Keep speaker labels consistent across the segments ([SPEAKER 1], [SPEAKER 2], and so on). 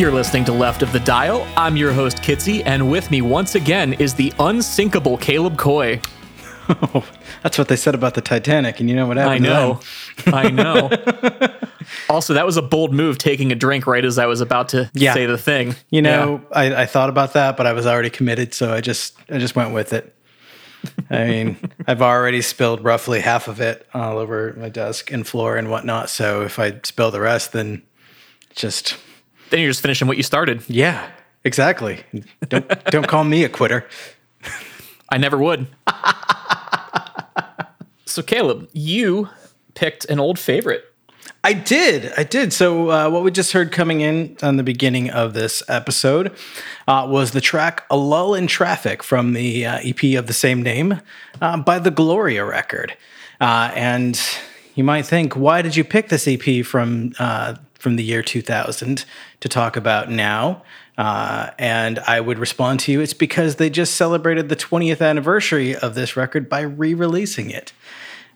[SPEAKER 1] You're listening to Left of the Dial. I'm your host, Kitsy, and with me once again is the unsinkable Caleb Coy.
[SPEAKER 2] Oh, that's what they said about the Titanic, and you know what happened?
[SPEAKER 1] I know. I know. also, that was a bold move taking a drink right as I was about to
[SPEAKER 2] Yeah.
[SPEAKER 1] say the thing.
[SPEAKER 2] You know, I, I thought about that, but I was already committed, so I just I just went with it. I mean, I've already spilled roughly half of it all over my desk and floor and whatnot. So if I spill the rest, then just
[SPEAKER 1] then you're just finishing what you started.
[SPEAKER 2] yeah, exactly. Don't don't call me a quitter.
[SPEAKER 1] I never would. so, Caleb, you picked an old favorite.
[SPEAKER 2] I did. I did. So, uh, what we just heard coming in on the beginning of this episode uh, was the track A Lull in Traffic from the uh, EP of the same name uh, by the Gloria record. Uh, and you might think, why did you pick this EP from, uh, from the year 2000 to talk about now? Uh, and I would respond to you, it's because they just celebrated the 20th anniversary of this record by re releasing it.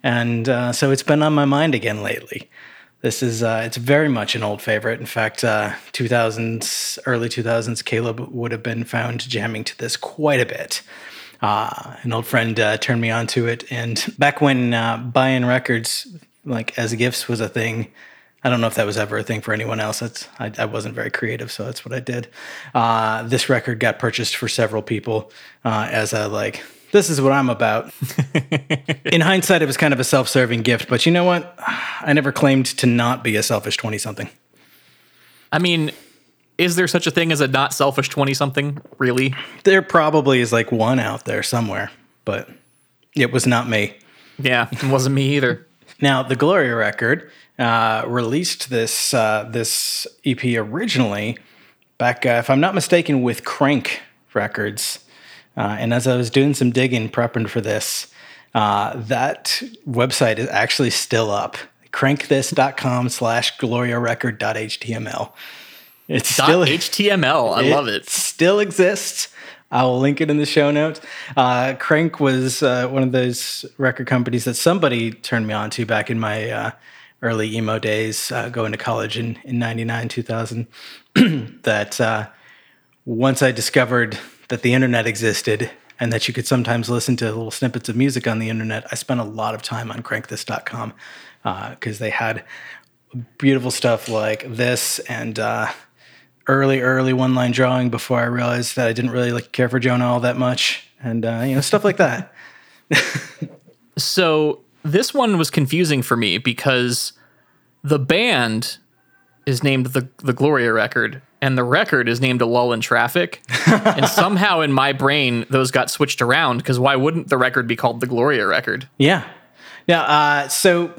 [SPEAKER 2] And uh, so it's been on my mind again lately. This is uh, it's very much an old favorite. In fact, uh, 2000s, early 2000s, Caleb would have been found jamming to this quite a bit. Uh, an old friend uh, turned me onto it, and back when uh, buying records like as gifts was a thing, I don't know if that was ever a thing for anyone else. That's I, I wasn't very creative, so that's what I did. Uh, this record got purchased for several people uh, as a like. This is what I'm about. In hindsight, it was kind of a self-serving gift, but you know what? I never claimed to not be a selfish twenty-something.
[SPEAKER 1] I mean, is there such a thing as a not selfish 20 something, really?
[SPEAKER 2] There probably is like one out there somewhere, but it was not me.
[SPEAKER 1] Yeah, it wasn't me either.
[SPEAKER 2] Now, the Gloria record uh, released this uh, this EP originally back, uh, if I'm not mistaken, with Crank Records. Uh, and as I was doing some digging, prepping for this, uh, that website is actually still up. Crankthis.com slash gloria record.html. It's still
[SPEAKER 1] HTML. I love it.
[SPEAKER 2] Still exists. I will link it in the show notes. Uh, Crank was uh, one of those record companies that somebody turned me on to back in my uh, early emo days, uh, going to college in, in 99, 2000. that uh, once I discovered that the internet existed and that you could sometimes listen to little snippets of music on the internet, I spent a lot of time on crankthis.com because they had beautiful stuff like this and uh, early, early onelinedrawing before I realized that I didn't really like care for Jonah all that much, and uh, you know stuff like that.
[SPEAKER 1] So this one was confusing for me because the band is named the the Gloria record and the record is named A Lull in Traffic. and somehow in my brain those got switched around because why wouldn't the record be called the Gloria record?
[SPEAKER 2] Yeah. Now, uh, so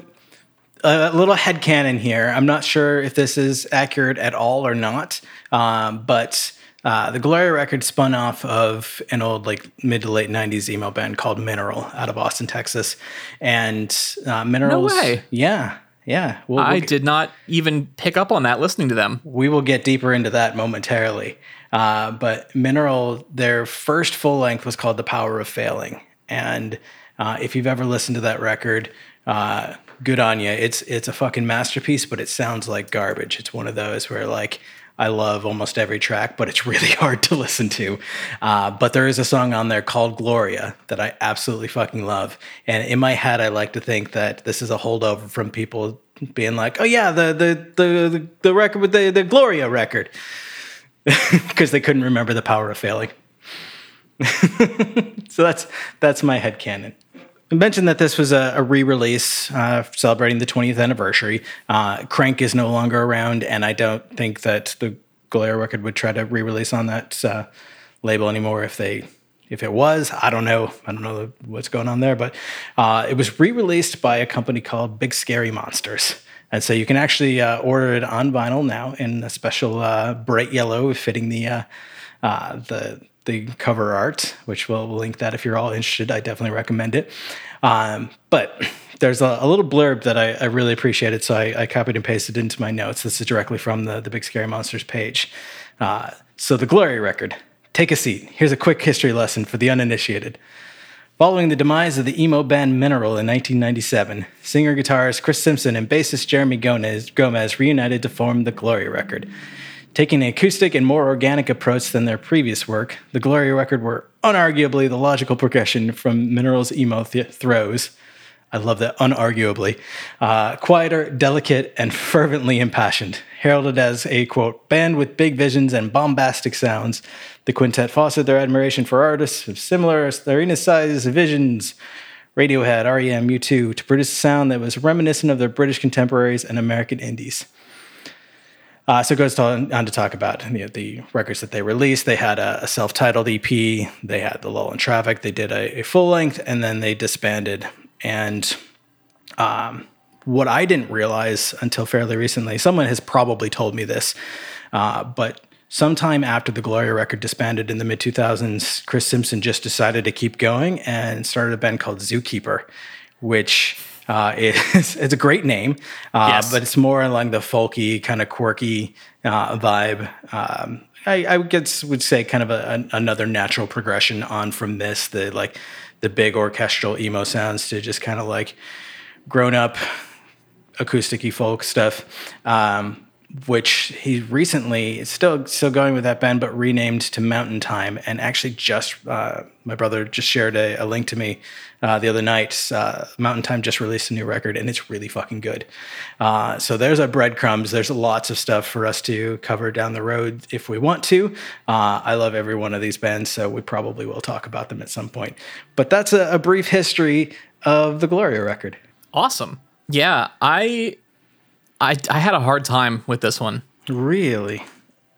[SPEAKER 2] a little headcanon here. I'm not sure if this is accurate at all or not, um, but uh, the Gloria record spun off of an old, like mid to late 90s emo band called Mineral out of Austin, Texas. And uh, Minerals.
[SPEAKER 1] way.
[SPEAKER 2] Yeah. Yeah. We'll,
[SPEAKER 1] I
[SPEAKER 2] we'll,
[SPEAKER 1] did not even pick up on that listening to them.
[SPEAKER 2] we will get deeper into that momentarily. Uh, but Mineral, their first full length was called The Power of Failing. And uh, if you've ever listened to that record, uh, good on you. It's it's a fucking masterpiece, but it sounds like garbage. It's one of those where like I love almost every track, but it's really hard to listen to. Uh, but there is a song on there called Gloria that I absolutely fucking love. And in my head, I like to think that this is a holdover from people being like, "Oh yeah, the the the the, record with the the Gloria record," because they couldn't remember the power of failing. so that's that's my headcanon. I mentioned that this was a, a re-release uh, celebrating the 20th anniversary. Uh, Crank is no longer around, and I don't think that the Gloria record would try to re-release on that uh, label anymore. If they, if it was, I don't know. I don't know what's going on there, but uh, it was re-released by a company called Big Scary Monsters. And so you can actually uh, order it on vinyl now in a special uh, bright yellow, fitting the the the cover art, which we'll, link that if you're all interested. I definitely recommend it. Um, but there's a, a little blurb that I, I really appreciated, so I, I copied and pasted into my notes. This is directly from the the Big Scary Monsters page. Uh, so the Gloria record. Take a seat. Here's a quick history lesson for the uninitiated. Following the demise of the emo band Mineral in 1997, singer guitarist Chris Simpson and bassist Jeremy Gomez, Gomez reunited to form the Gloria record. Taking an acoustic and more organic approach than their previous work, the Gloria record were unarguably the logical progression from Minerals' emo th- throes. I love that, unarguably. Uh, quieter, delicate, and fervently impassioned. Heralded as a quote, band with big visions and bombastic sounds, the quintet fostered their admiration for artists of similar arena size visions, Radiohead, REM, U2, to produce a sound that was reminiscent of their British contemporaries and American indies. Uh, so it goes on, on to talk about you know, the records that they released. They had a, a, self-titled EP. They had the Lull in Traffic. They did a, a full length, and then they disbanded. And um, what I didn't realize until fairly recently, someone has probably told me this, uh, but sometime after the Gloria record disbanded in the mid 2000s, Chris Simpson just decided to keep going and started a band called Zookeeper, which uh, it's, it's a great name, uh, yes. but it's more along the folky, kind of quirky uh, vibe. Um, I, I guess would say kind of a, a, another natural progression on from this, the like the big orchestral emo sounds to just kind of like grown up acousticy folk stuff. Um, which he recently is still still going with that band, but renamed to Mountain Time. And actually, just uh, my brother just shared a, a link to me uh, the other night. Uh, Mountain Time just released a new record, and it's really fucking good. Uh, so there's our breadcrumbs. There's lots of stuff for us to cover down the road if we want to. Uh, I love every one of these bands, so we probably will talk about them at some point. But that's a, a brief history of the Gloria record.
[SPEAKER 1] Awesome. Yeah, I I I had a hard time with this one.
[SPEAKER 2] Really?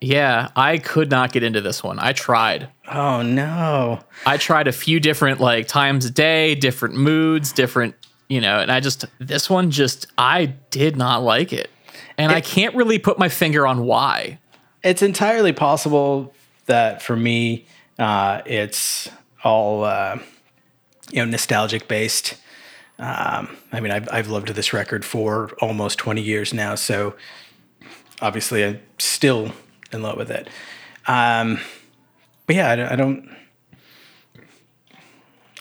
[SPEAKER 1] Yeah, I could not get into this one. I tried.
[SPEAKER 2] Oh no.
[SPEAKER 1] I tried a few different like times a day, different moods, different, you know, and I just this one just I did not like it. And it, I can't really put my finger on why.
[SPEAKER 2] It's entirely possible that for me uh, it's all uh, you know nostalgic based um, I mean, I've, I've loved this record for almost 20 years now, so obviously I'm still in love with it. Um, but yeah, I, I, don't.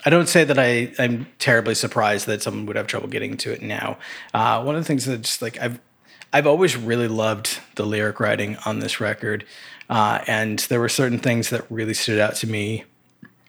[SPEAKER 2] I don't say that I, I'm terribly surprised that someone would have trouble getting to it now. Uh, one of the things that just like I've I've always really loved the lyric writing on this record, uh, and there were certain things that really stood out to me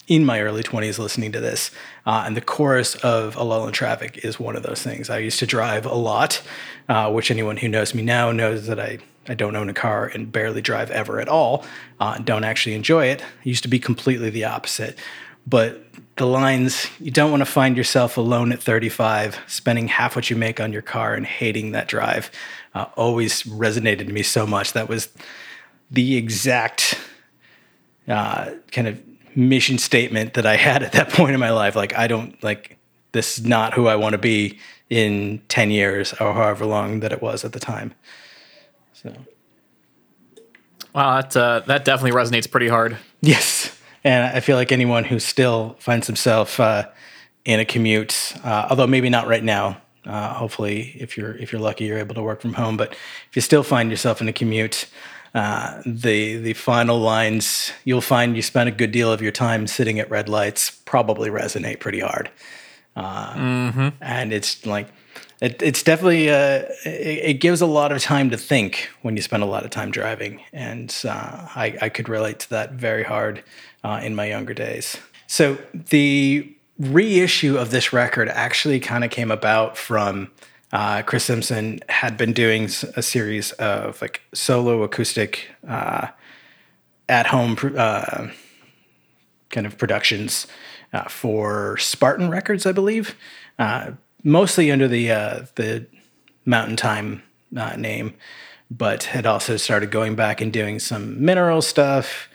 [SPEAKER 2] in my early 20s listening to this. Uh, and the chorus of A Lull in Traffic is one of those things. I used to drive a lot, uh, which anyone who knows me now knows that I, I don't own a car and barely drive ever at all, uh, don't actually enjoy it. Used to be completely the opposite. But the lines, you don't want to find yourself alone at 35, spending half what you make on your car and hating that drive, uh, always resonated to me so much. That was the exact uh, kind of mission statement that I had at that point in my life. Like, I don't like this is not who I want to be in 10 years or however long that it was at the time. So,
[SPEAKER 1] wow, that, uh, that definitely resonates pretty hard.
[SPEAKER 2] Yes. And I feel like anyone who still finds himself uh, in a commute, uh, although maybe not right now. Uh, hopefully, if you're if you're lucky, you're able to work from home. But if you still find yourself in a commute, uh, the the final lines you'll find you spend a good deal of your time sitting at red lights probably resonate pretty hard. Uh, mm-hmm. and it's like it, it's definitely uh, it, it, gives a lot of time to think when you spend a lot of time driving. And uh, I, I, could relate to that very hard uh, in my younger days. So the reissue of this record actually kind of came about from uh, Chris Simpson had been doing a series of like solo acoustic uh, at home uh, kind of productions uh, for Spartan Records, I believe, uh, mostly under the uh, the Mountain Time name, but had also started going back and doing some mineral stuff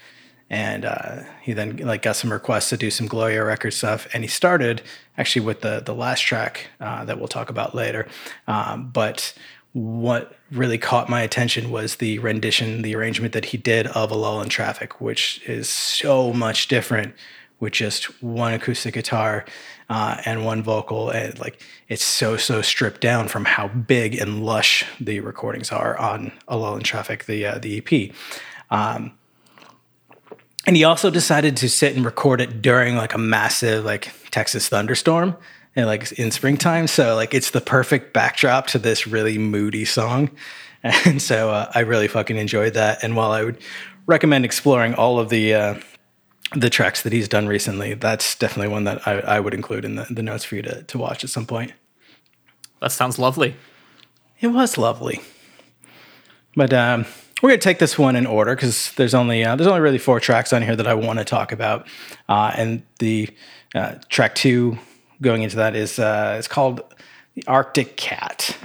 [SPEAKER 2] and uh, he then like got some requests to do some Gloria record stuff, and he started actually with the the last track uh, that we'll talk about later. Um, but what really caught my attention was the rendition, the arrangement that he did of "A Lull in Traffic," which is so much different with just one acoustic guitar uh, and one vocal, and like it's so so stripped down from how big and lush the recordings are on "A Lull in Traffic," the uh, the EP. Um,
[SPEAKER 3] and he also decided to sit and record it during like a massive like Texas thunderstorm and like in springtime. So like it's the perfect backdrop to this really moody song. And so uh, I really fucking enjoyed that. And while I would recommend exploring all of the uh, the tracks that he's done recently, that's definitely one that I, I would include in the, the notes for you to, to watch at some point.
[SPEAKER 1] That sounds lovely.
[SPEAKER 3] It was lovely. But um, we're gonna take this one in order because there's only uh, there's only really four tracks on here that I want to talk about, uh, and the uh, track two going into that is uh, it's called the Arctic Cat.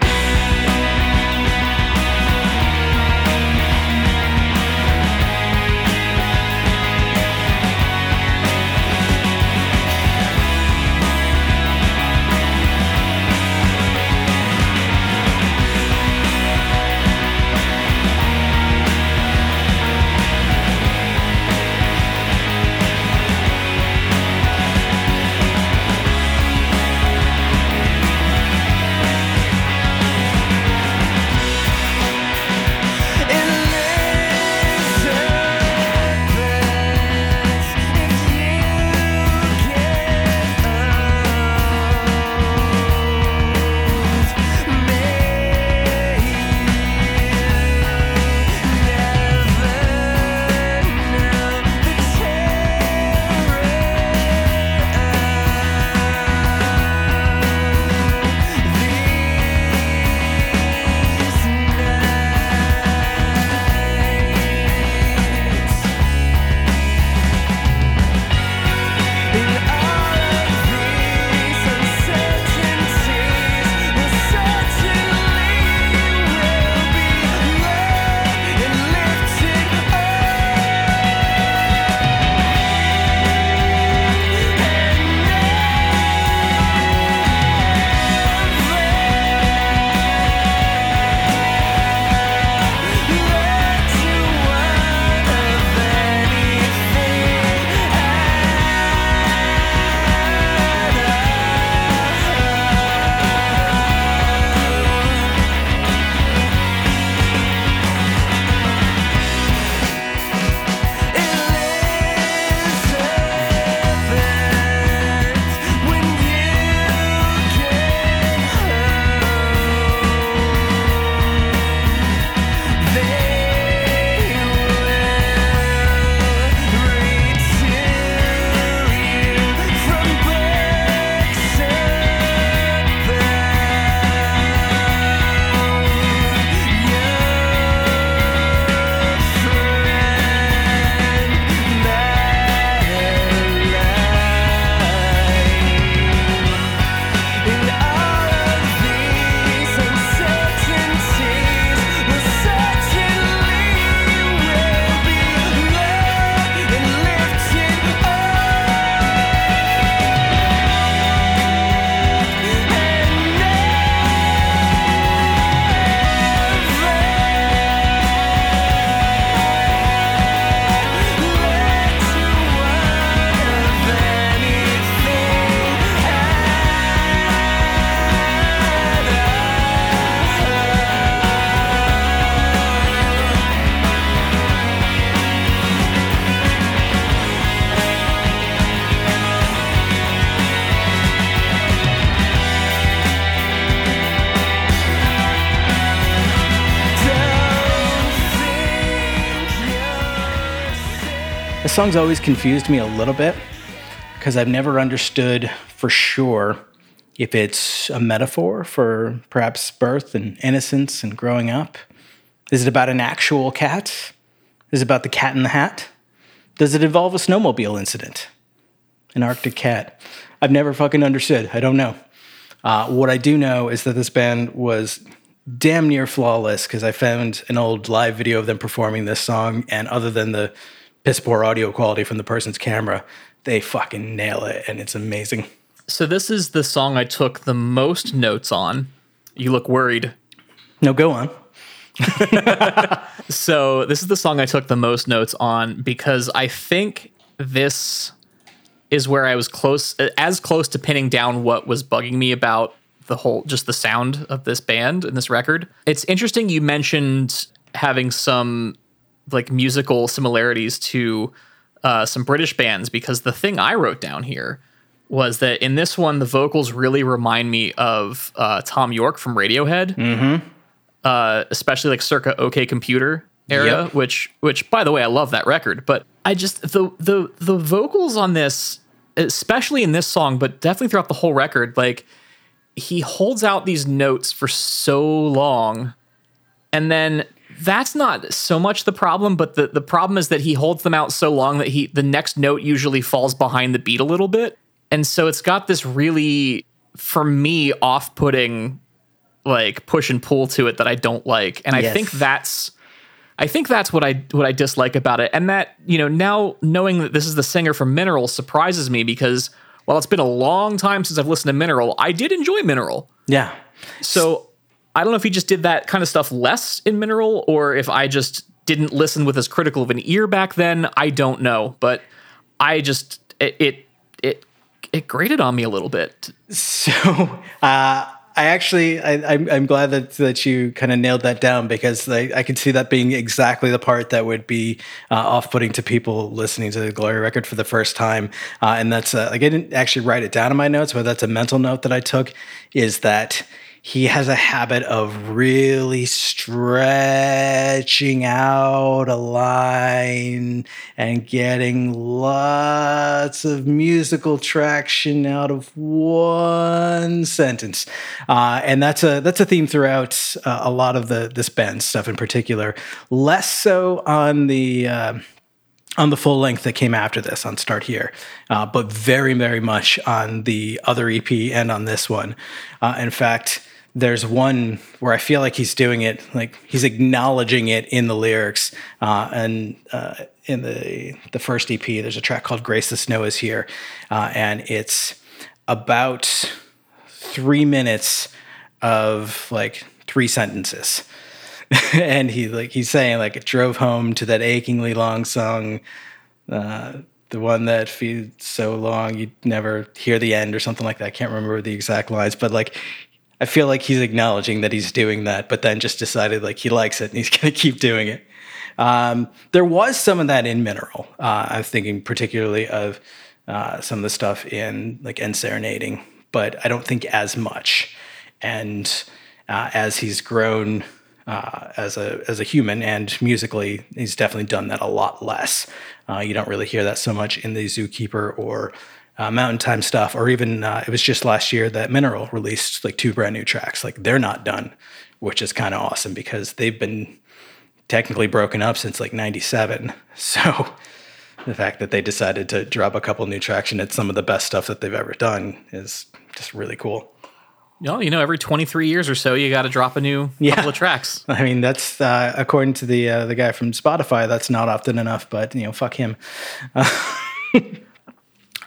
[SPEAKER 3] Song's always confused me a little bit because I've never understood for sure if it's a metaphor for perhaps birth and innocence and growing up. Is it about an actual cat? Is it about the cat in the hat? Does it involve a snowmobile incident? An Arctic cat? I've never fucking understood. I don't know. Uh, what I do know is that this band was damn near flawless because I found an old live video of them performing this song, and other than the piss poor audio quality from the person's camera, they fucking nail it, and it's amazing.
[SPEAKER 1] So this is the song I took the most notes on. You look worried.
[SPEAKER 3] No, go on.
[SPEAKER 1] So this is the song I took the most notes on because I think this is where I was close as close to pinning down what was bugging me about the whole just the sound of this band and this record. It's interesting you mentioned having some like musical similarities to uh, some British bands because the thing I wrote down here was that in this one the vocals really remind me of uh, Thom Yorke from Radiohead, mm-hmm. uh, especially like circa OK Computer era,
[SPEAKER 2] Yep.
[SPEAKER 1] which which by the way I love that record, but I just the the the vocals on this, especially in this song, but definitely throughout the whole record, like he holds out these notes for so long and then that's not so much the problem but the, the problem is that he holds them out so long that he the next note usually falls behind the beat a little bit and so it's got this really for me off-putting like push and pull to it that i don't like and i think that's I think that's what I what I dislike about it, and that you know now knowing that this is the singer from Mineral surprises me because while it's been a long time since I've listened to Mineral, I did enjoy Mineral.
[SPEAKER 2] Yeah.
[SPEAKER 1] So I don't know if he just did that kind of stuff less in Mineral, or if I just didn't listen with as critical of an ear back then. I don't know, but I just it it it, it grated on me a little bit.
[SPEAKER 2] So uh, I actually I, I'm I'm glad that that you kind of nailed that down because I, I could see that being exactly the part that would be uh, off-putting to people listening to the Gloria record for the first time. Uh, and that's uh, like I didn't actually write it down in my notes, but that's a mental note that I took. Is that he has a habit of really stretching out a line and getting lots of musical traction out of one sentence, uh, and that's a that's a theme throughout uh, a lot of the this band stuff in particular. Less so on the. Uh, on the full length that came after this on Start Here, uh, but very, very much on the other EP and on this one. Uh, in fact, there's one where I feel like he's doing it, like he's acknowledging it in the lyrics. Uh, and uh, in the the first EP, there's a track called "Grace the Snow Is Here," uh, and it's about three minutes of like three sentences and he like he's saying like it drove home to that achingly long song uh the one that feels so long you'd never hear the end or something like that i can't remember the exact lines but like i feel like he's acknowledging that he's doing that but then just decided like he likes it and he's going to keep doing it um, there was some of that in mineral uh, i'm thinking particularly of uh, some of the stuff in like EndSerenading but i don't think as much and uh, as he's grown uh, as a as a human and musically, he's definitely done that a lot less. Uh, you don't really hear that so much in the Zookeeper or uh, Mountain Time stuff, or even uh, it was just last year that Mineral released like two brand new tracks. Like they're not done, which is kind of awesome because they've been technically broken up since like '97. So the fact that they decided to drop a couple new tracks and it's some of the best stuff that they've ever done is just really cool.
[SPEAKER 1] Well, you know, every 23 years or so, you got to drop a new
[SPEAKER 2] Yeah.
[SPEAKER 1] couple of tracks.
[SPEAKER 2] I mean, that's uh, according to the uh, the guy from Spotify. That's not often enough, but you know, fuck him. Uh,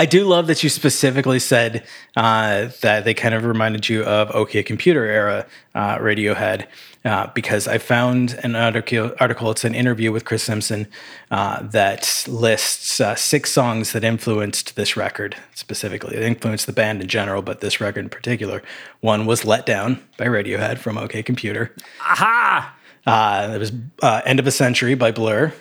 [SPEAKER 2] I do love that you specifically said uh, that they kind of reminded you of OK Computer era uh, Radiohead, uh, because I found an article. Article. It's an interview with Chris Simpson uh, that lists uh, six songs that influenced this record specifically. It influenced the band in general, but this record in particular. One was "Let Down" by Radiohead from OK Computer.
[SPEAKER 1] Aha!
[SPEAKER 2] Uh, there was uh, End of a Century by Blur.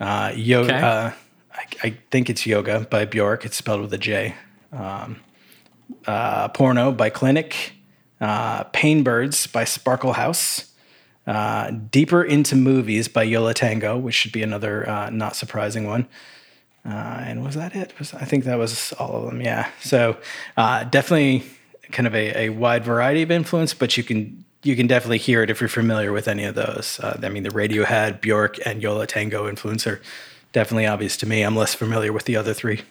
[SPEAKER 2] Uh, yoga,
[SPEAKER 1] Okay.
[SPEAKER 2] I, I think it's Yoga by Bjork. It's spelled with a J. Um, uh, Porno by Clinic. Uh, Painbirds by Sparklehorse. Uh, Deeper into Movies by Yo La Tengo, which should be another uh, not surprising one. Uh, and was that it? Was I think that was all of them. Yeah. So uh, definitely kind of a, a wide variety of influence, but you can you can definitely hear it if you're familiar with any of those. Uh, I mean, the Radiohead, Bjork, and Yo La Tengo influence are definitely obvious to me. I'm less familiar with the other three.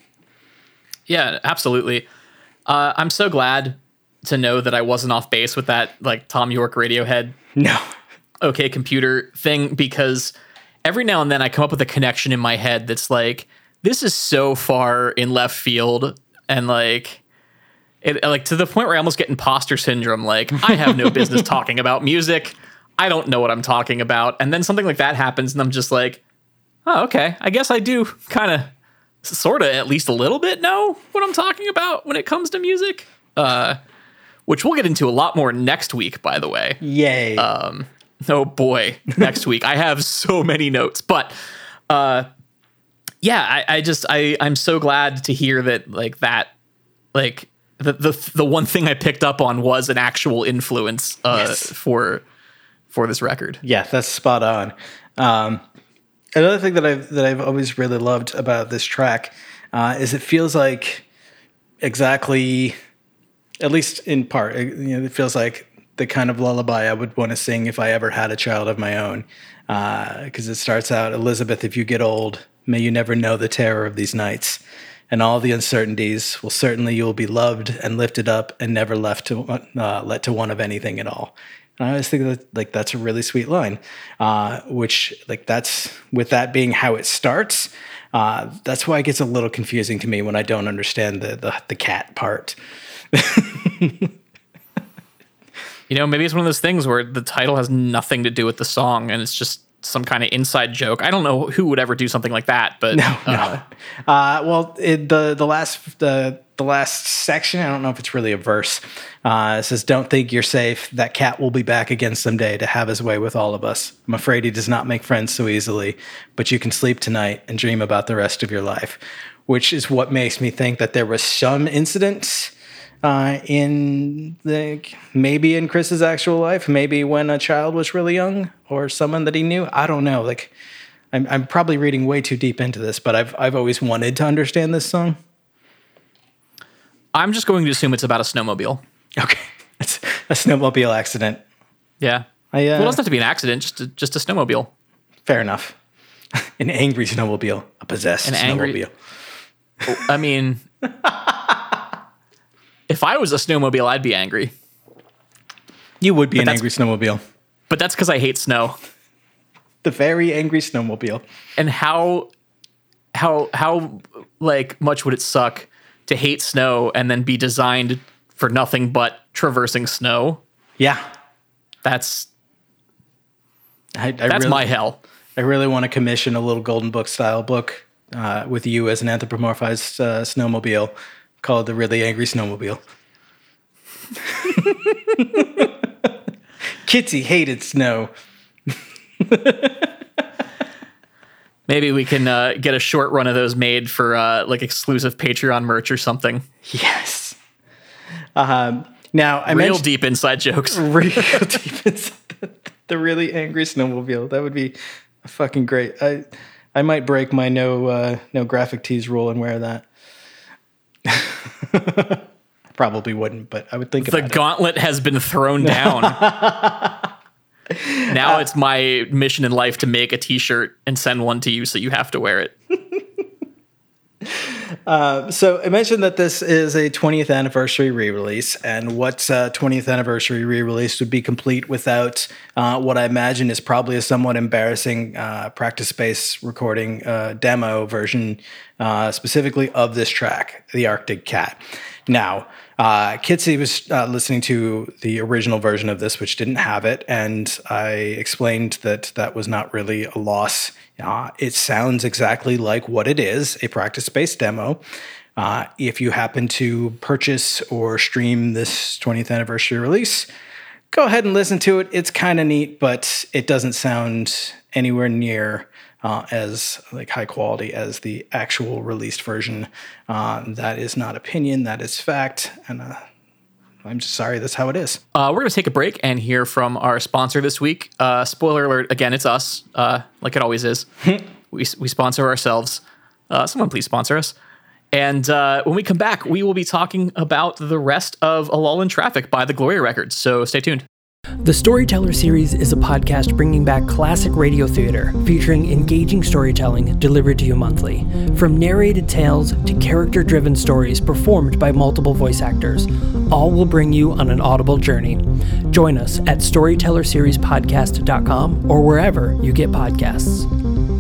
[SPEAKER 1] Yeah, absolutely. Uh, I'm so glad to know that I wasn't off base with that like Thom Yorke Radiohead
[SPEAKER 2] No.
[SPEAKER 1] okay computer thing because every now and then I come up with a connection in my head that's like this is so far in left field and like it like to the point where I almost get imposter syndrome like I have no business talking about music. I don't know what I'm talking about. And then something like that happens and I'm just like, "Oh, okay. I guess I do kind of sort of at least a little bit know what I'm talking about when it comes to music." Uh which we'll get into a lot more next week, by the way.
[SPEAKER 2] Yay.
[SPEAKER 1] Oh boy, next week I have so many notes, but uh, yeah, I, I just I I'm so glad to hear that like that like the the the one thing I picked up on was an actual influence uh,
[SPEAKER 2] Yes.
[SPEAKER 1] for for this record.
[SPEAKER 2] Yeah, that's spot on. Um, another thing that I've that I've always really loved about this track uh, is it feels like exactly, at least in part, it, you know, it feels like the kind of lullaby I would want to sing if I ever had a child of my own. Because it starts out, Elizabeth, if you get old, may you never know the terror of these nights. And all the uncertainties will certainly you will be loved and lifted up and never left to uh, let to one of anything at all. And I always think that like that's a really sweet line, uh, which like that's with that being how it starts. Uh, that's why it gets a little confusing to me when I don't understand the the, the cat part.
[SPEAKER 1] You know, maybe it's one of those things where the title has nothing to do with the song and it's just some kind of inside joke. I don't know who would ever do something like that, but uh,
[SPEAKER 2] Uh, well, it, the the last the the last section. I don't know if it's really a verse. Uh, it says, "Don't think you're safe. That cat will be back again someday to have his way with all of us. I'm afraid he does not make friends so easily, but you can sleep tonight and dream about the rest of your life." Which is what makes me think that there was some incident uh, in the maybe in Chris's actual life, maybe when a child was really young or someone that he knew. I don't know. Like, I'm I'm probably reading way too deep into this, but I've I've always wanted to understand this song.
[SPEAKER 1] I'm just going to assume it's about a snowmobile.
[SPEAKER 2] Okay, it's a snowmobile accident.
[SPEAKER 1] Yeah.
[SPEAKER 2] I, uh,
[SPEAKER 1] well, it doesn't have to be an accident, just a, just a snowmobile.
[SPEAKER 2] Fair enough. An angry snowmobile, a possessed
[SPEAKER 1] An angry-
[SPEAKER 2] snowmobile.
[SPEAKER 1] I mean, if I was a snowmobile, I'd be angry.
[SPEAKER 2] You would be an angry snowmobile.
[SPEAKER 1] But that's because I hate snow.
[SPEAKER 2] The very angry snowmobile.
[SPEAKER 1] And how, how, how, like, much would it suck to hate snow and then be designed for nothing but traversing snow?
[SPEAKER 2] Yeah,
[SPEAKER 1] That's
[SPEAKER 2] I, I
[SPEAKER 1] that's
[SPEAKER 2] really,
[SPEAKER 1] my hell.
[SPEAKER 2] I really want to commission a little golden book style book uh, with you as an anthropomorphized uh, snowmobile called the Really Angry Snowmobile. Kitsy hated snow.
[SPEAKER 1] Maybe we can uh, get a short run of those made for uh, like exclusive Patreon merch or something.
[SPEAKER 2] Yes. Um, now I
[SPEAKER 1] Real
[SPEAKER 2] mentioned
[SPEAKER 1] deep inside jokes.
[SPEAKER 2] real deep inside the, the really angry snowmobile. That would be fucking great. I I might break my no uh, no graphic tees rule and wear that. Probably wouldn't, but I would think
[SPEAKER 1] The
[SPEAKER 2] about it.
[SPEAKER 1] gauntlet has been thrown down. now it's my mission in life to make a t-shirt and send one to you so you have to wear it.
[SPEAKER 2] So I mentioned that this is a 20th anniversary re-release, and what uh, 20th anniversary re-release would be complete without uh, what I imagine is probably a somewhat embarrassing uh, practice space recording uh, demo version, uh, specifically of this track, "The Arctic Cat." Now, uh, Kitsy was uh, listening to the original version of this, which didn't have it, and I explained that that was not really a loss. Uh, it sounds exactly like what it is a practice based demo. Uh, if you happen to purchase or stream this 20th anniversary release, go ahead and listen to it. It's kind of neat, but it doesn't sound anywhere near uh, as like high quality as the actual released version. Uh, that is not opinion, that is fact, and uh, I'm just sorry that's how it is.
[SPEAKER 1] Uh, we're going to take a break and hear from our sponsor this week. Uh, spoiler alert, again, it's us, uh, like it always is. we, we sponsor ourselves. Uh, someone please sponsor us. And uh, when we come back, we will be talking about the rest of A Lull in Traffic by the Gloria Records. So stay tuned.
[SPEAKER 3] The Storyteller series is a podcast bringing back classic radio theater, featuring engaging storytelling delivered to you monthly. From narrated tales to character driven stories performed by multiple voice actors, all will bring you on an audible journey. Join us at StorytellerSeriesPodcast.com or wherever you get podcasts.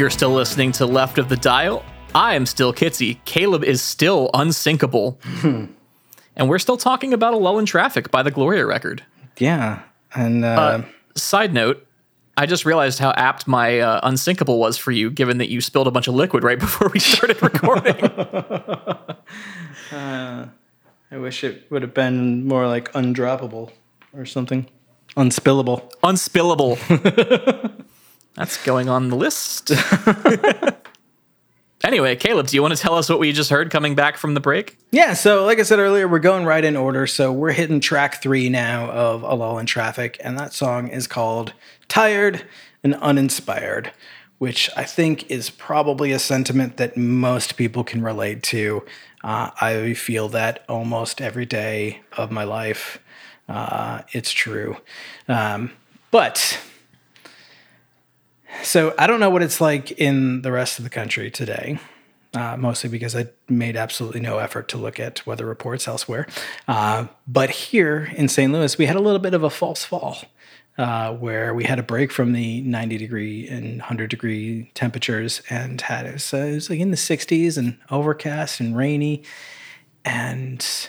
[SPEAKER 1] You're still listening to Left of the Dial. I am still Kitsy. Caleb is still unsinkable. and we're still talking about A Lull in Traffic by the Gloria record.
[SPEAKER 2] Yeah. And uh,
[SPEAKER 1] Uh, side note, I just realized how apt my uh, unsinkable was for you, given that you spilled a bunch of liquid right before we started recording.
[SPEAKER 2] I wish it would have been more like undroppable or something. Unspillable.
[SPEAKER 1] Unspillable. That's going on the list. anyway, Caleb, do you want to tell us what we just heard coming back from the break?
[SPEAKER 2] Yeah, so like I said earlier, we're going right in order. So we're hitting track three now of A Lull in Traffic, and that song is called Tired and Uninspired, which I think is probably a sentiment that most people can relate to. Uh, I feel that almost every day of my life. Uh, it's true. Um, but so I don't know what it's like in the rest of the country today uh, mostly because I made absolutely no effort to look at weather reports elsewhere. Uh, but here in St. Louis, we had a little bit of a false fall. Uh, where we had a break from the 90 degree and 100 degree temperatures and had it was, uh, it was like in the 60s and overcast and rainy and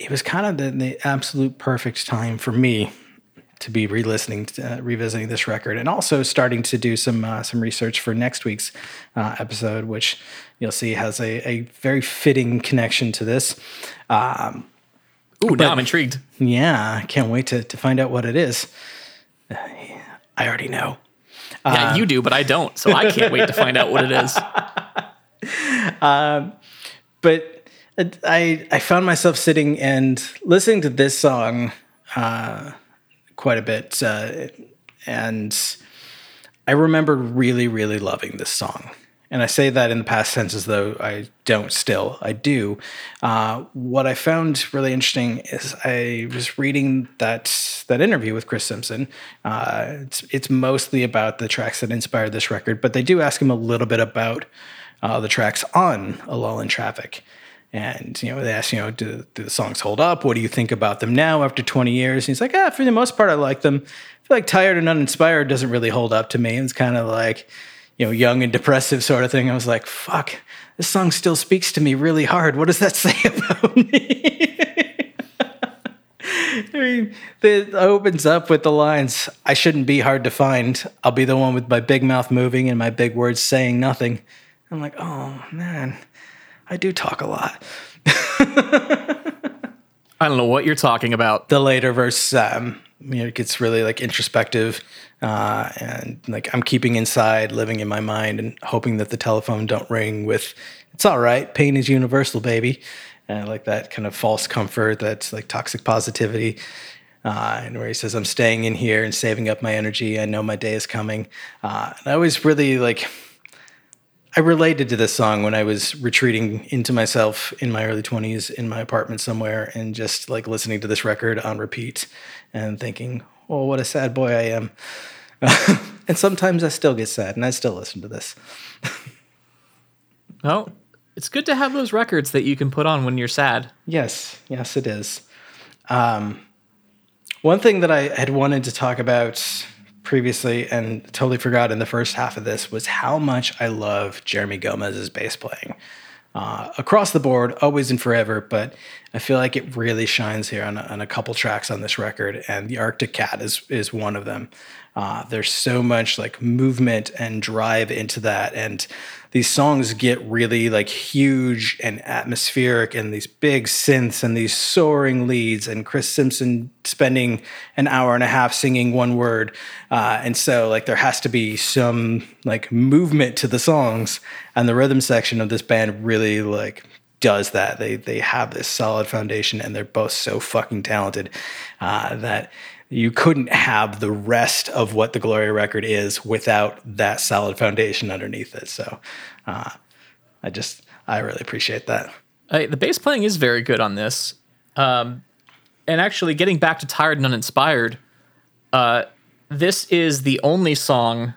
[SPEAKER 2] it was kind of the, the absolute perfect time for me to be re-listening, to, uh, revisiting this record, and also starting to do some uh, some research for next week's uh, episode, which you'll see has a, a very fitting connection to this. Um,
[SPEAKER 1] Ooh, now I'm intrigued.
[SPEAKER 2] yeah, I can't wait to to find out what it is. Uh, I already know.
[SPEAKER 1] Yeah, you do, but I don't. So I can't wait to find out what it is.
[SPEAKER 2] but I I found myself sitting and listening to this song uh, quite a bit, uh, and I remember really really loving this song. And I say that in the past tense as though I don't still. I do. Uh, what I found really interesting is I was reading that that interview with Chris Simpson. Uh, it's it's mostly about the tracks that inspired this record, but they do ask him a little bit about uh, the tracks on A Lull in Traffic. And you know, they ask, you know, do, do the songs hold up? What do you think about them now after 20 years? And he's like, ah, for the most part, I like them. I feel like Tired and Uninspired doesn't really hold up to me. It's kind of like, you know, young and depressive sort of thing. I was like, fuck, this song still speaks to me really hard. What does that say about me? I mean, it opens up with the lines, I shouldn't be hard to find. I'll be the one with my big mouth moving and my big words saying nothing. I'm like, oh man, I do talk a lot.
[SPEAKER 1] I don't know what you're talking about.
[SPEAKER 2] The later verse, um, you know, it gets really like introspective, uh, and like I'm keeping inside, living in my mind, and hoping that the telephone don't ring. With it's all right, pain is universal, baby. And like that kind of false comfort, that's like toxic positivity. Uh, and where he says, "I'm staying in here and saving up my energy. I know my day is coming." Uh, and I was really like. I related to this song when I was retreating into myself in my early 20s in my apartment somewhere and just like listening to this record on repeat and thinking, oh, what a sad boy I am. and sometimes I still get sad and I still listen to this.
[SPEAKER 1] Well, it's good to have those records that you can put on when you're sad.
[SPEAKER 2] Yes, yes, it is. Um, one thing that I had wanted to talk about previously and totally forgot in the first half of this was how much I love Jeremy Gomez's bass playing. Uh, across the board, always and forever, but I feel like it really shines here on a, on a couple tracks on this record, and the Arctic Cat is is one of them. Uh, there's so much like movement and drive into that, and these songs get really like huge and atmospheric, and these big synths and these soaring leads, and Chris Simpson spending an hour and a half singing one word, uh, and so like there has to be some like movement to the songs, and the rhythm section of this band really like does that. They they have this solid foundation, and they're both so fucking talented uh, that you couldn't have the rest of what the Gloria record is without that solid foundation underneath it. So, uh, I just I really appreciate that.
[SPEAKER 1] Uh, the bass playing is very good on this. Um, and actually, getting back to Tired and Uninspired, uh, this is the only song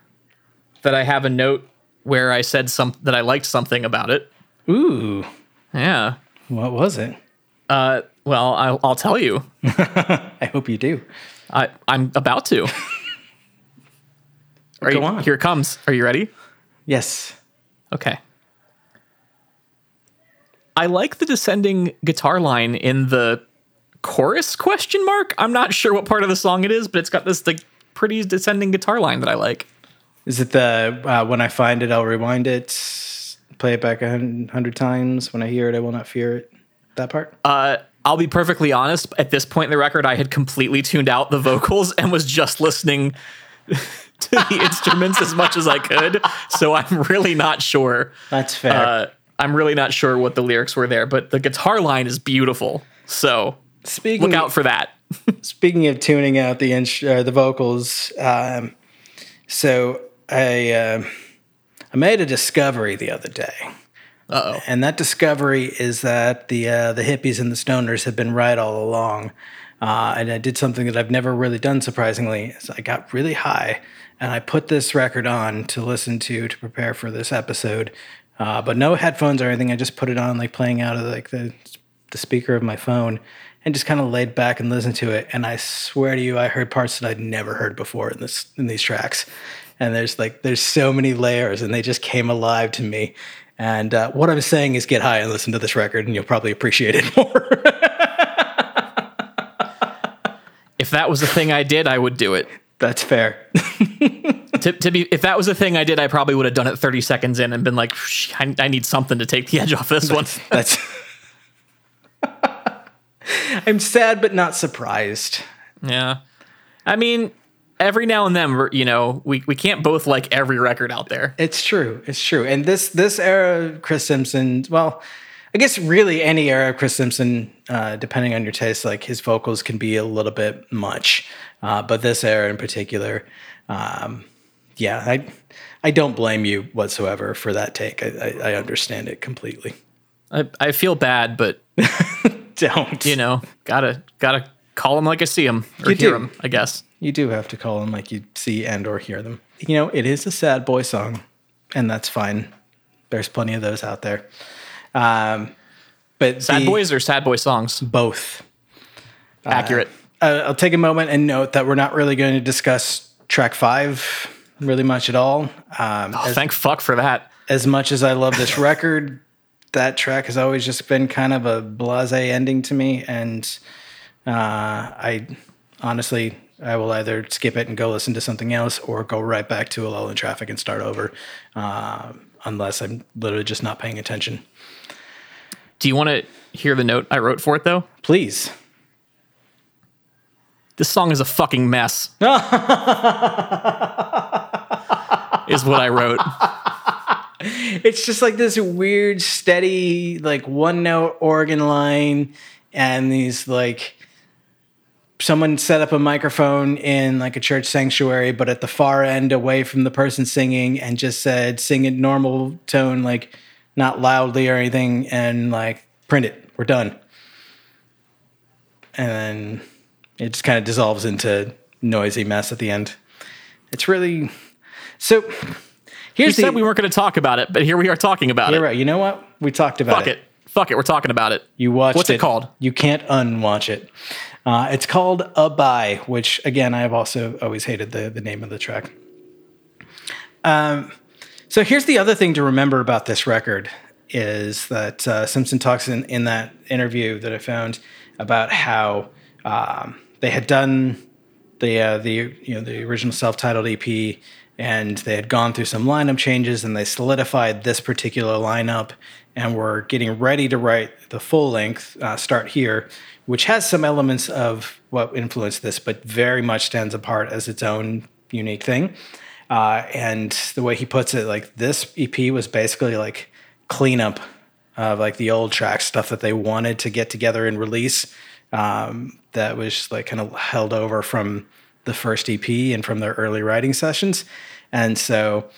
[SPEAKER 1] that I have a note where I said some that I liked something about it.
[SPEAKER 2] Ooh,
[SPEAKER 1] Yeah.
[SPEAKER 2] what was it?
[SPEAKER 1] Uh, well, I'll, I'll tell you.
[SPEAKER 2] I hope you do.
[SPEAKER 1] I, I'm about to. Are
[SPEAKER 2] Go
[SPEAKER 1] you-
[SPEAKER 2] on.
[SPEAKER 1] Here it comes. Are you ready?
[SPEAKER 2] Yes.
[SPEAKER 1] Okay. I like the descending guitar line in the chorus question mark. I'm not sure what part of the song it is, but it's got this like pretty descending guitar line that I like.
[SPEAKER 2] Is it the uh, when I find it, I'll rewind it, play it back a hundred times. When I hear it, I will not fear it. That part.
[SPEAKER 1] Uh, I'll be perfectly honest. At this point in the record, I had completely tuned out the vocals and was just listening to the instruments as much as I could. So I'm really not sure.
[SPEAKER 2] That's fair.
[SPEAKER 1] Uh, I'm really not sure what the lyrics were there, but the guitar line is beautiful. So
[SPEAKER 2] speaking
[SPEAKER 1] look out for that.
[SPEAKER 2] speaking of tuning out the ins- uh, the vocals, um, so I uh, I made a discovery the other day.
[SPEAKER 1] Uh oh.
[SPEAKER 2] And that discovery is that the uh, the hippies and the stoners have been right all along. Uh, and I did something that I've never really done. Surprisingly, is I got really high and I put this record on to listen to to prepare for this episode. Uh, but no headphones or anything. I just put it on like playing out of like the the speaker of my phone and just kind of laid back and listened to it. And I swear to you, I heard parts that I'd never heard before in this in these tracks. And there's like there's so many layers, and they just came alive to me. And uh, what I'm saying is, get high and listen to this record, and you'll probably appreciate it more.
[SPEAKER 1] If that was the thing I did, I would do it.
[SPEAKER 2] That's fair.
[SPEAKER 1] to, to be, if that was a thing I did, I probably would have done it 30 seconds in and been like, I, I need something to take the edge off this one.
[SPEAKER 2] That's. I'm sad but not surprised.
[SPEAKER 1] Yeah. I mean, every now and then, we're- you know, we, we can't both like every record out there.
[SPEAKER 2] It's true. It's true. And this this era, of Chris Simpson. Well, I guess really any era of Chris Simpson, uh, depending on your taste, like his vocals can be a little bit much. Uh, but this era in particular, um, yeah, I I don't blame you whatsoever for that take. I, I, I understand it completely.
[SPEAKER 1] I, I feel bad, but
[SPEAKER 2] Don't
[SPEAKER 1] you know, gotta gotta call him like I see him or
[SPEAKER 2] You
[SPEAKER 1] hear
[SPEAKER 2] do.
[SPEAKER 1] them. I guess.
[SPEAKER 2] You do have to call them like you see and or hear them. You know, it is a sad boy song, and that's fine. There's plenty of those out there. Um, but
[SPEAKER 1] Sad
[SPEAKER 2] the-
[SPEAKER 1] boys or sad boy songs?
[SPEAKER 2] both.
[SPEAKER 1] Accurate.
[SPEAKER 2] Uh, I'll take a moment and note that we're not really going to discuss track five really much at all. Um,
[SPEAKER 1] Oh,
[SPEAKER 2] as,
[SPEAKER 1] thank fuck for that.
[SPEAKER 2] as much as I love this record, that track has always just been kind of a blase ending to me, and uh, I honestly I will either skip it and go listen to something else, or go right back to a lull in traffic and start over, uh, unless I'm literally just not paying attention.
[SPEAKER 1] Do you want to hear the note I wrote for it though?
[SPEAKER 2] Please.
[SPEAKER 1] This song is a fucking mess. is what I wrote.
[SPEAKER 2] It's just like this weird, steady, like one note organ line, and these like someone set up a microphone in like a church sanctuary, but at the far end, away from the person singing, and just said, sing in normal tone, like not loudly or anything, and like print it. We're done. And then it just kind of dissolves into noisy mess at the end. It's really so.
[SPEAKER 1] We
[SPEAKER 2] the,
[SPEAKER 1] said we weren't going to talk about it, but here we are talking about
[SPEAKER 2] You're
[SPEAKER 1] it.
[SPEAKER 2] right. You know what? We talked about it.
[SPEAKER 1] Fuck it. Fuck it. We're talking about it.
[SPEAKER 2] You watched
[SPEAKER 1] What's it called?
[SPEAKER 2] You can't unwatch it. Uh, it's called A Bye, which again I've also always hated the the name of the track. Um, so here's the other thing to remember about this record is that uh, Simpson talks in, in that interview that I found about how um, they had done the uh, the you know the original self-titled EP, and they had gone through some lineup changes, and they solidified this particular lineup, and were getting ready to write the full length uh, "Start Here," which has some elements of what influenced this, but very much stands apart as its own unique thing. Uh, and the way he puts it, like this EP was basically like cleanup of like the old track stuff that they wanted to get together and release um, that was like kind of held over from the first EP and from their early writing sessions. And so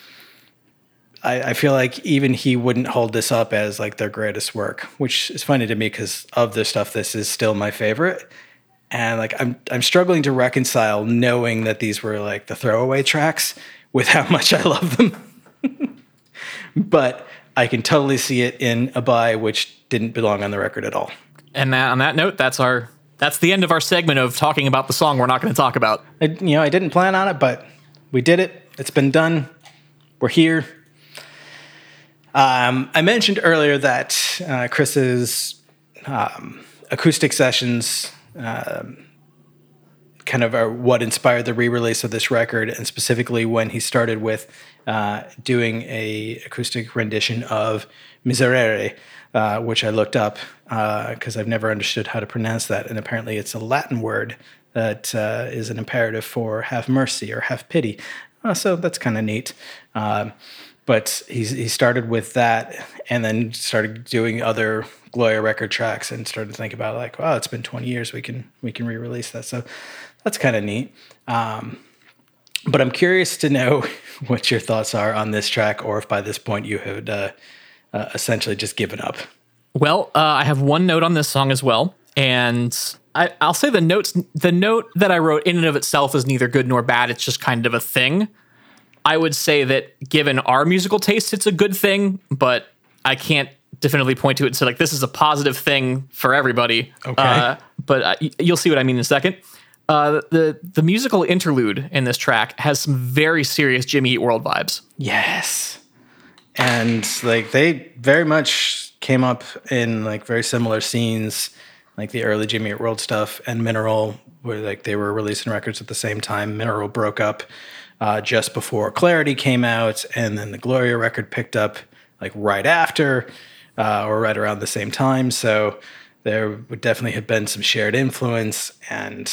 [SPEAKER 2] I, I feel like even he wouldn't hold this up as like their greatest work, which is funny to me because of this stuff, this is still my favorite. And like I'm I'm struggling to reconcile knowing that these were like the throwaway tracks with how much I love them. but I can totally see it in A Bye which didn't belong on the record at all.
[SPEAKER 1] And that, on that note, that's our that's the end of our segment of talking about the song we're not going to talk about.
[SPEAKER 2] I, you know, I didn't plan on it, but we did it. It's been done. We're here. Um, I mentioned earlier that uh, Chris's um, acoustic sessions um, kind of are what inspired the re-release of this record, and specifically when he started with uh, doing a acoustic rendition of Miserere, uh, which I looked up because I've never understood how to pronounce that, and apparently it's a Latin word that uh, is an imperative for have mercy or have pity. Uh, so that's kind of neat. But he's, he started with that and then started doing other Gloria record tracks and started to think about like, oh, it's been 20 years. We can we can re-release that. So that's kind of neat. Um, but I'm curious to know what your thoughts are on this track, or if by this point you had uh, uh, essentially just given up.
[SPEAKER 1] Well, uh, I have one note on this song as well, and I, I'll say the notes. The note that I wrote in and of itself is neither good nor bad. It's just kind of a thing. I would say that given our musical taste, it's a good thing, but I can't definitively point to it and say like this is a positive thing for everybody.
[SPEAKER 2] Okay.
[SPEAKER 1] Uh, but uh, you'll see what I mean in a second. Uh, the the musical interlude in this track has some very serious Jimmy Eat World vibes.
[SPEAKER 2] Yes. And like they very much came up in like very similar scenes, like the early Jimmy Eat World stuff and Mineral, where like they were releasing records at the same time. Mineral broke up uh, just before Clarity came out, and then the Gloria record picked up like right after uh, or right around the same time. So there would definitely have been some shared influence, and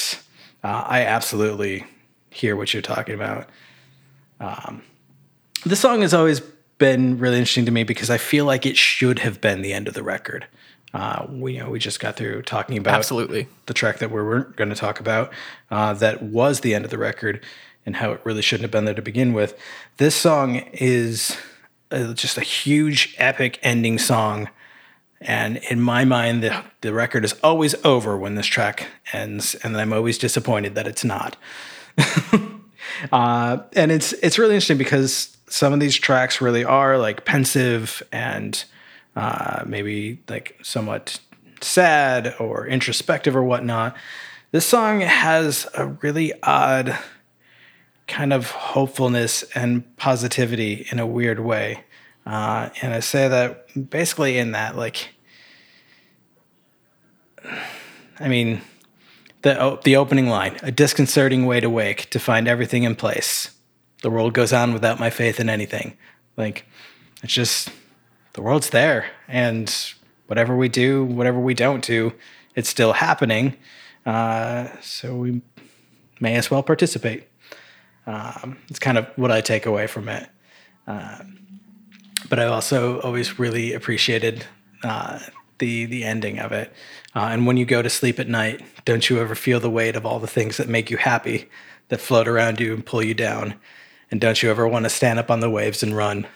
[SPEAKER 2] uh, I absolutely hear what you're talking about. This song has always been really interesting to me because I feel like it should have been the end of the record. Uh, we, you know, we just got through talking about
[SPEAKER 1] Absolutely.
[SPEAKER 2] the track that we were going to talk about uh, that was the end of the record and how it really shouldn't have been there to begin with. This song is uh, just a huge, epic ending song. And in my mind, the, the record is always over when this track ends, and I'm always disappointed that it's not. Uh, and it's it's really interesting because some of these tracks really are like pensive and uh, maybe like somewhat sad or introspective or whatnot. This song has a really odd kind of hopefulness and positivity in a weird way. Uh, and I say that basically in that, like, I mean, the the opening line: a disconcerting way to wake to find everything in place. The world goes on without my faith in anything. Like, it's just the world's there, and whatever we do, whatever we don't do, it's still happening. Uh, so we may as well participate. Um, it's kind of what I take away from it. Um, but I also always really appreciated uh, the the ending of it. Uh, and when you go to sleep at night, don't you ever feel the weight of all the things that make you happy, that float around you and pull you down? And don't you ever want to stand up on the waves and run?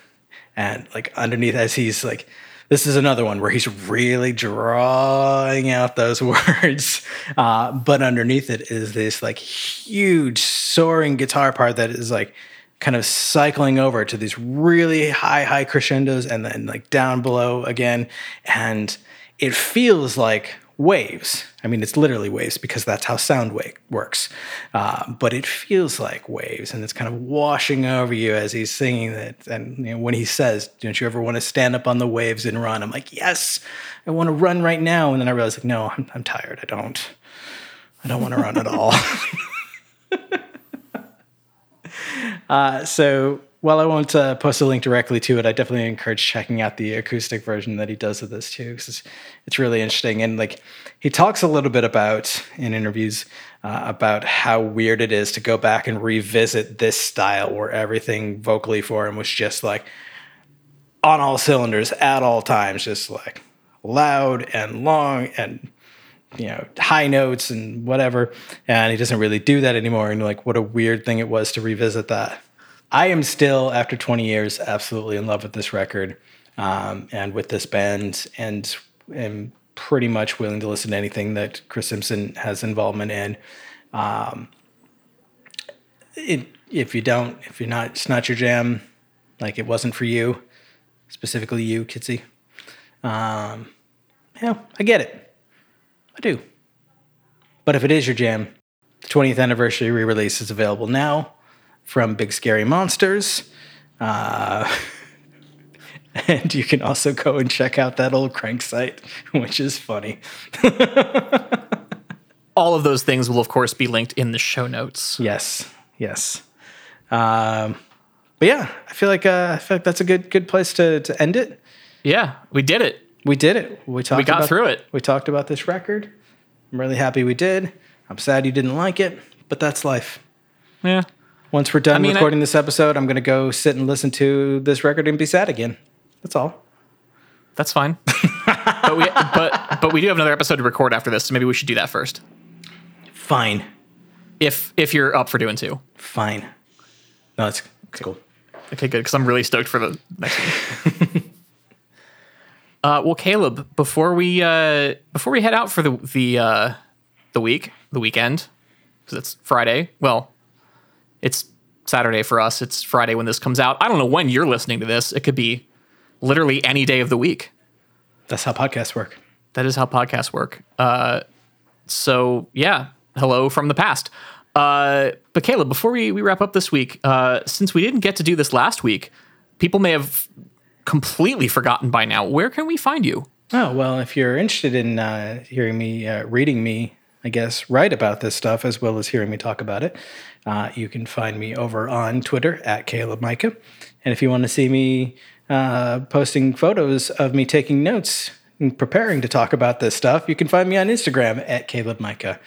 [SPEAKER 2] And like underneath, as he's like, this is another one where he's really drawing out those words. Uh, but underneath it is this like huge soaring guitar part that is like kind of cycling over to these really high, high crescendos and then like down below again. And it feels like waves. I mean, it's literally waves because that's how sound wave works. Uh, but it feels like waves, and it's kind of washing over you as he's singing it. And you know, when he says, "Don't you ever want to stand up on the waves and run?" I'm like, "Yes, I want to run right now." And then I realize, like, no, I'm, I'm tired. I don't. I don't want to run at all. Uh, so while I won't uh, post a link directly to it, I definitely encourage checking out the acoustic version that he does of this too, because it's, it's really interesting. And like he talks a little bit about in interviews uh, about how weird it is to go back and revisit this style where everything vocally for him was just like on all cylinders at all times, just like loud and long and you know high notes and whatever. And he doesn't really do that anymore. And like what a weird thing it was to revisit that i am still after 20 years absolutely in love with this record um, and with this band and am pretty much willing to listen to anything that chris simpson has involvement in. Um, it, if you don't if you're not it's not your jam like it wasn't for you specifically you kitsy. Um, yeah i get it. I do. But if it is your jam, the 20th anniversary re release is available now from Big Scary Monsters. Uh, And you can also go and check out that old crank site, which is funny.
[SPEAKER 1] All of those things will, of course, be linked in the show notes.
[SPEAKER 2] Yes, yes. Um, but yeah, I feel like uh, I feel like that's a good good place to to end it.
[SPEAKER 1] Yeah, we did it.
[SPEAKER 2] We did it. We talked.
[SPEAKER 1] We got
[SPEAKER 2] about-
[SPEAKER 1] through it.
[SPEAKER 2] We talked about this record. I'm really happy we did. I'm sad you didn't like it, but that's life.
[SPEAKER 1] Yeah.
[SPEAKER 2] Once we're done
[SPEAKER 1] mean, I-
[SPEAKER 2] recording this episode, I'm gonna go sit and listen to this record and be sad again. That's all.
[SPEAKER 1] That's fine. but we but but we do have another episode to record after this, so maybe we should do that first.
[SPEAKER 2] Fine.
[SPEAKER 1] If if you're up for doing two.
[SPEAKER 2] Fine. No, it's, it's cool.
[SPEAKER 1] Okay, good, because I'm really stoked for the next one. uh, well, Caleb, before we uh, before we head out for the the uh, the week, the weekend, because it's Friday. Well, it's Saturday for us. It's Friday when this comes out. I don't know when you're listening to this. It could be literally any day of the week.
[SPEAKER 2] That's how podcasts work.
[SPEAKER 1] That is how podcasts work. Uh, so yeah, hello from the past. Uh, but Caleb, before we, we wrap up this week, uh, since we didn't get to do this last week, people may have completely forgotten by now. Where can we find you?
[SPEAKER 2] Oh well, if you're interested in uh, hearing me, uh, reading me, I guess, write about this stuff as well as hearing me talk about it, uh, you can find me over on Twitter at Caleb Micah. And if you want to see me uh, posting photos of me taking notes and preparing to talk about this stuff, you can find me on Instagram at Caleb Micah.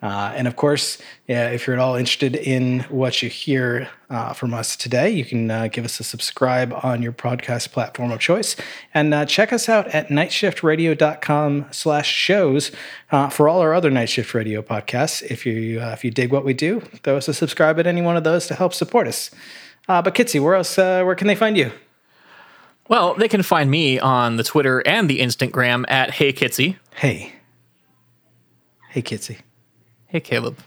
[SPEAKER 2] Uh, and of course, yeah, if you're at all interested in what you hear uh, from us today, you can uh, give us a subscribe on your podcast platform of choice. And uh, check us out at nightshiftradio.com slash shows uh, for all our other Night Shift Radio podcasts. If you, uh, if you dig what we do, throw us a subscribe at any one of those to help support us. Uh, but Kitsy, where else, uh, where can they find you?
[SPEAKER 1] Well, they can find me on the Twitter and the Instagram at Hey Kitsy.
[SPEAKER 2] Hey. Hey, Kitsy.
[SPEAKER 1] Hey Caleb.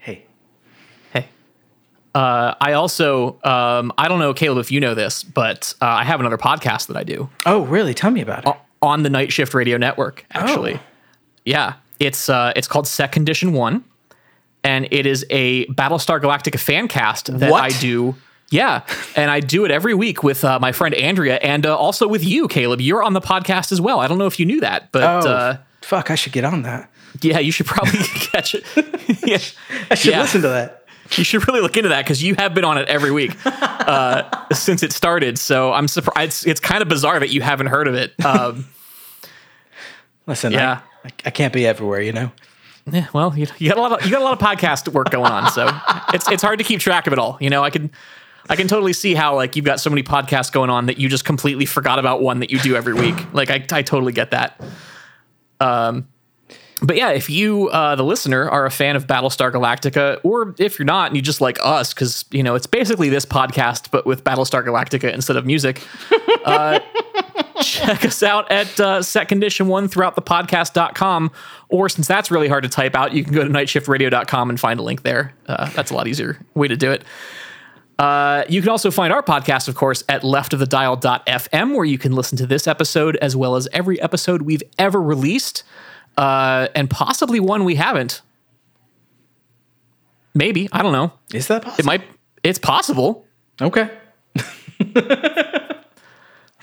[SPEAKER 2] Hey.
[SPEAKER 1] Hey. Uh, I also um, I don't know Caleb if you know this, but uh, I have another podcast that I do.
[SPEAKER 2] Oh, really? Tell me about it.
[SPEAKER 1] on the Night Shift Radio Network. Actually,
[SPEAKER 2] Oh.
[SPEAKER 1] yeah, it's uh, it's called Set Condition One, and it is a Battlestar Galactica fan cast that
[SPEAKER 2] What?
[SPEAKER 1] I do. Yeah, and I do it every week with uh, my friend Andrea, and uh, also with you, Caleb. You're on the podcast as well. I don't know if you knew that, but
[SPEAKER 2] Oh,
[SPEAKER 1] uh,
[SPEAKER 2] fuck! I should get on that.
[SPEAKER 1] Yeah, you should probably catch it. yeah.
[SPEAKER 2] I should
[SPEAKER 1] Yeah.
[SPEAKER 2] listen to that.
[SPEAKER 1] You should really look into that because you have been on it every week uh, since it started. So I'm surprised. It's, it's kind of bizarre that you haven't heard of it. Um,
[SPEAKER 2] Listen,
[SPEAKER 1] Yeah.
[SPEAKER 2] I, I can't be everywhere, you know.
[SPEAKER 1] Yeah, well, you, you got a lot of you got a lot of podcast work going on, so it's it's hard to keep track of it all. You know, I can I can totally see how like you've got so many podcasts going on that you just completely forgot about one that you do every week. Like I I totally get that. Um, but yeah, if you uh, the listener are a fan of Battlestar Galactica, or if you're not and you just like us, because you know it's basically this podcast but with Battlestar Galactica instead of music. Uh, check us out at uh, set condition one throughout the podcast.com or since that's really hard to type out you can go to nightshiftradio.com and find a link there uh, that's a lot easier way to do it uh, you can also find our podcast of course at leftofthedial.fm where you can listen to this episode as well as every episode we've ever released uh, and possibly one we haven't maybe i don't know
[SPEAKER 2] Is that possible?
[SPEAKER 1] it might it's possible
[SPEAKER 2] okay.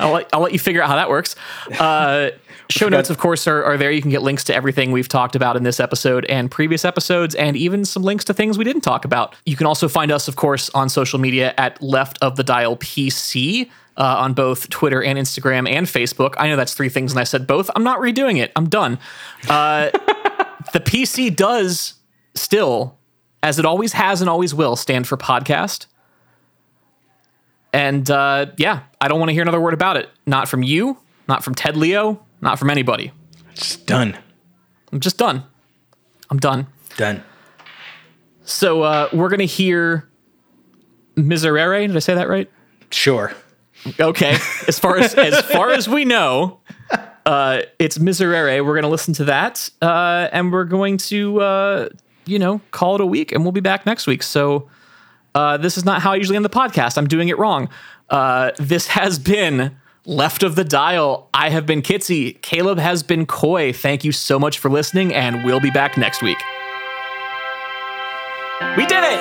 [SPEAKER 1] I'll let, I'll let you figure out how that works. Uh, show notes, of course, are, are there. You can get links to everything we've talked about in this episode and previous episodes, and even some links to things we didn't talk about. You can also find us, of course, on social media at Left of the Dial PC. Uh, on both Twitter and Instagram and Facebook. I know that's three things, and I said both. I'm not redoing it. I'm done. Uh, the PC does still, as it always has and always will, stand for podcast. And uh, yeah, I don't want to hear another word about it. Not from you, not from Ted Leo, not from anybody.
[SPEAKER 2] Just done.
[SPEAKER 1] I'm just done. I'm done.
[SPEAKER 2] Done.
[SPEAKER 1] So uh, we're gonna hear Miserere. Did I say that right?
[SPEAKER 2] Sure.
[SPEAKER 1] Okay. As far as as far as we know, uh, it's Miserere. We're gonna listen to that, uh, and we're going to uh, you know call it a week, and we'll be back next week. So uh, this is not how I usually end the podcast. I'm doing it wrong. Uh, this has been left of the dial. I have been Kitsy. Caleb has been Coy. Thank you so much for listening, and we'll be back next week. We did it.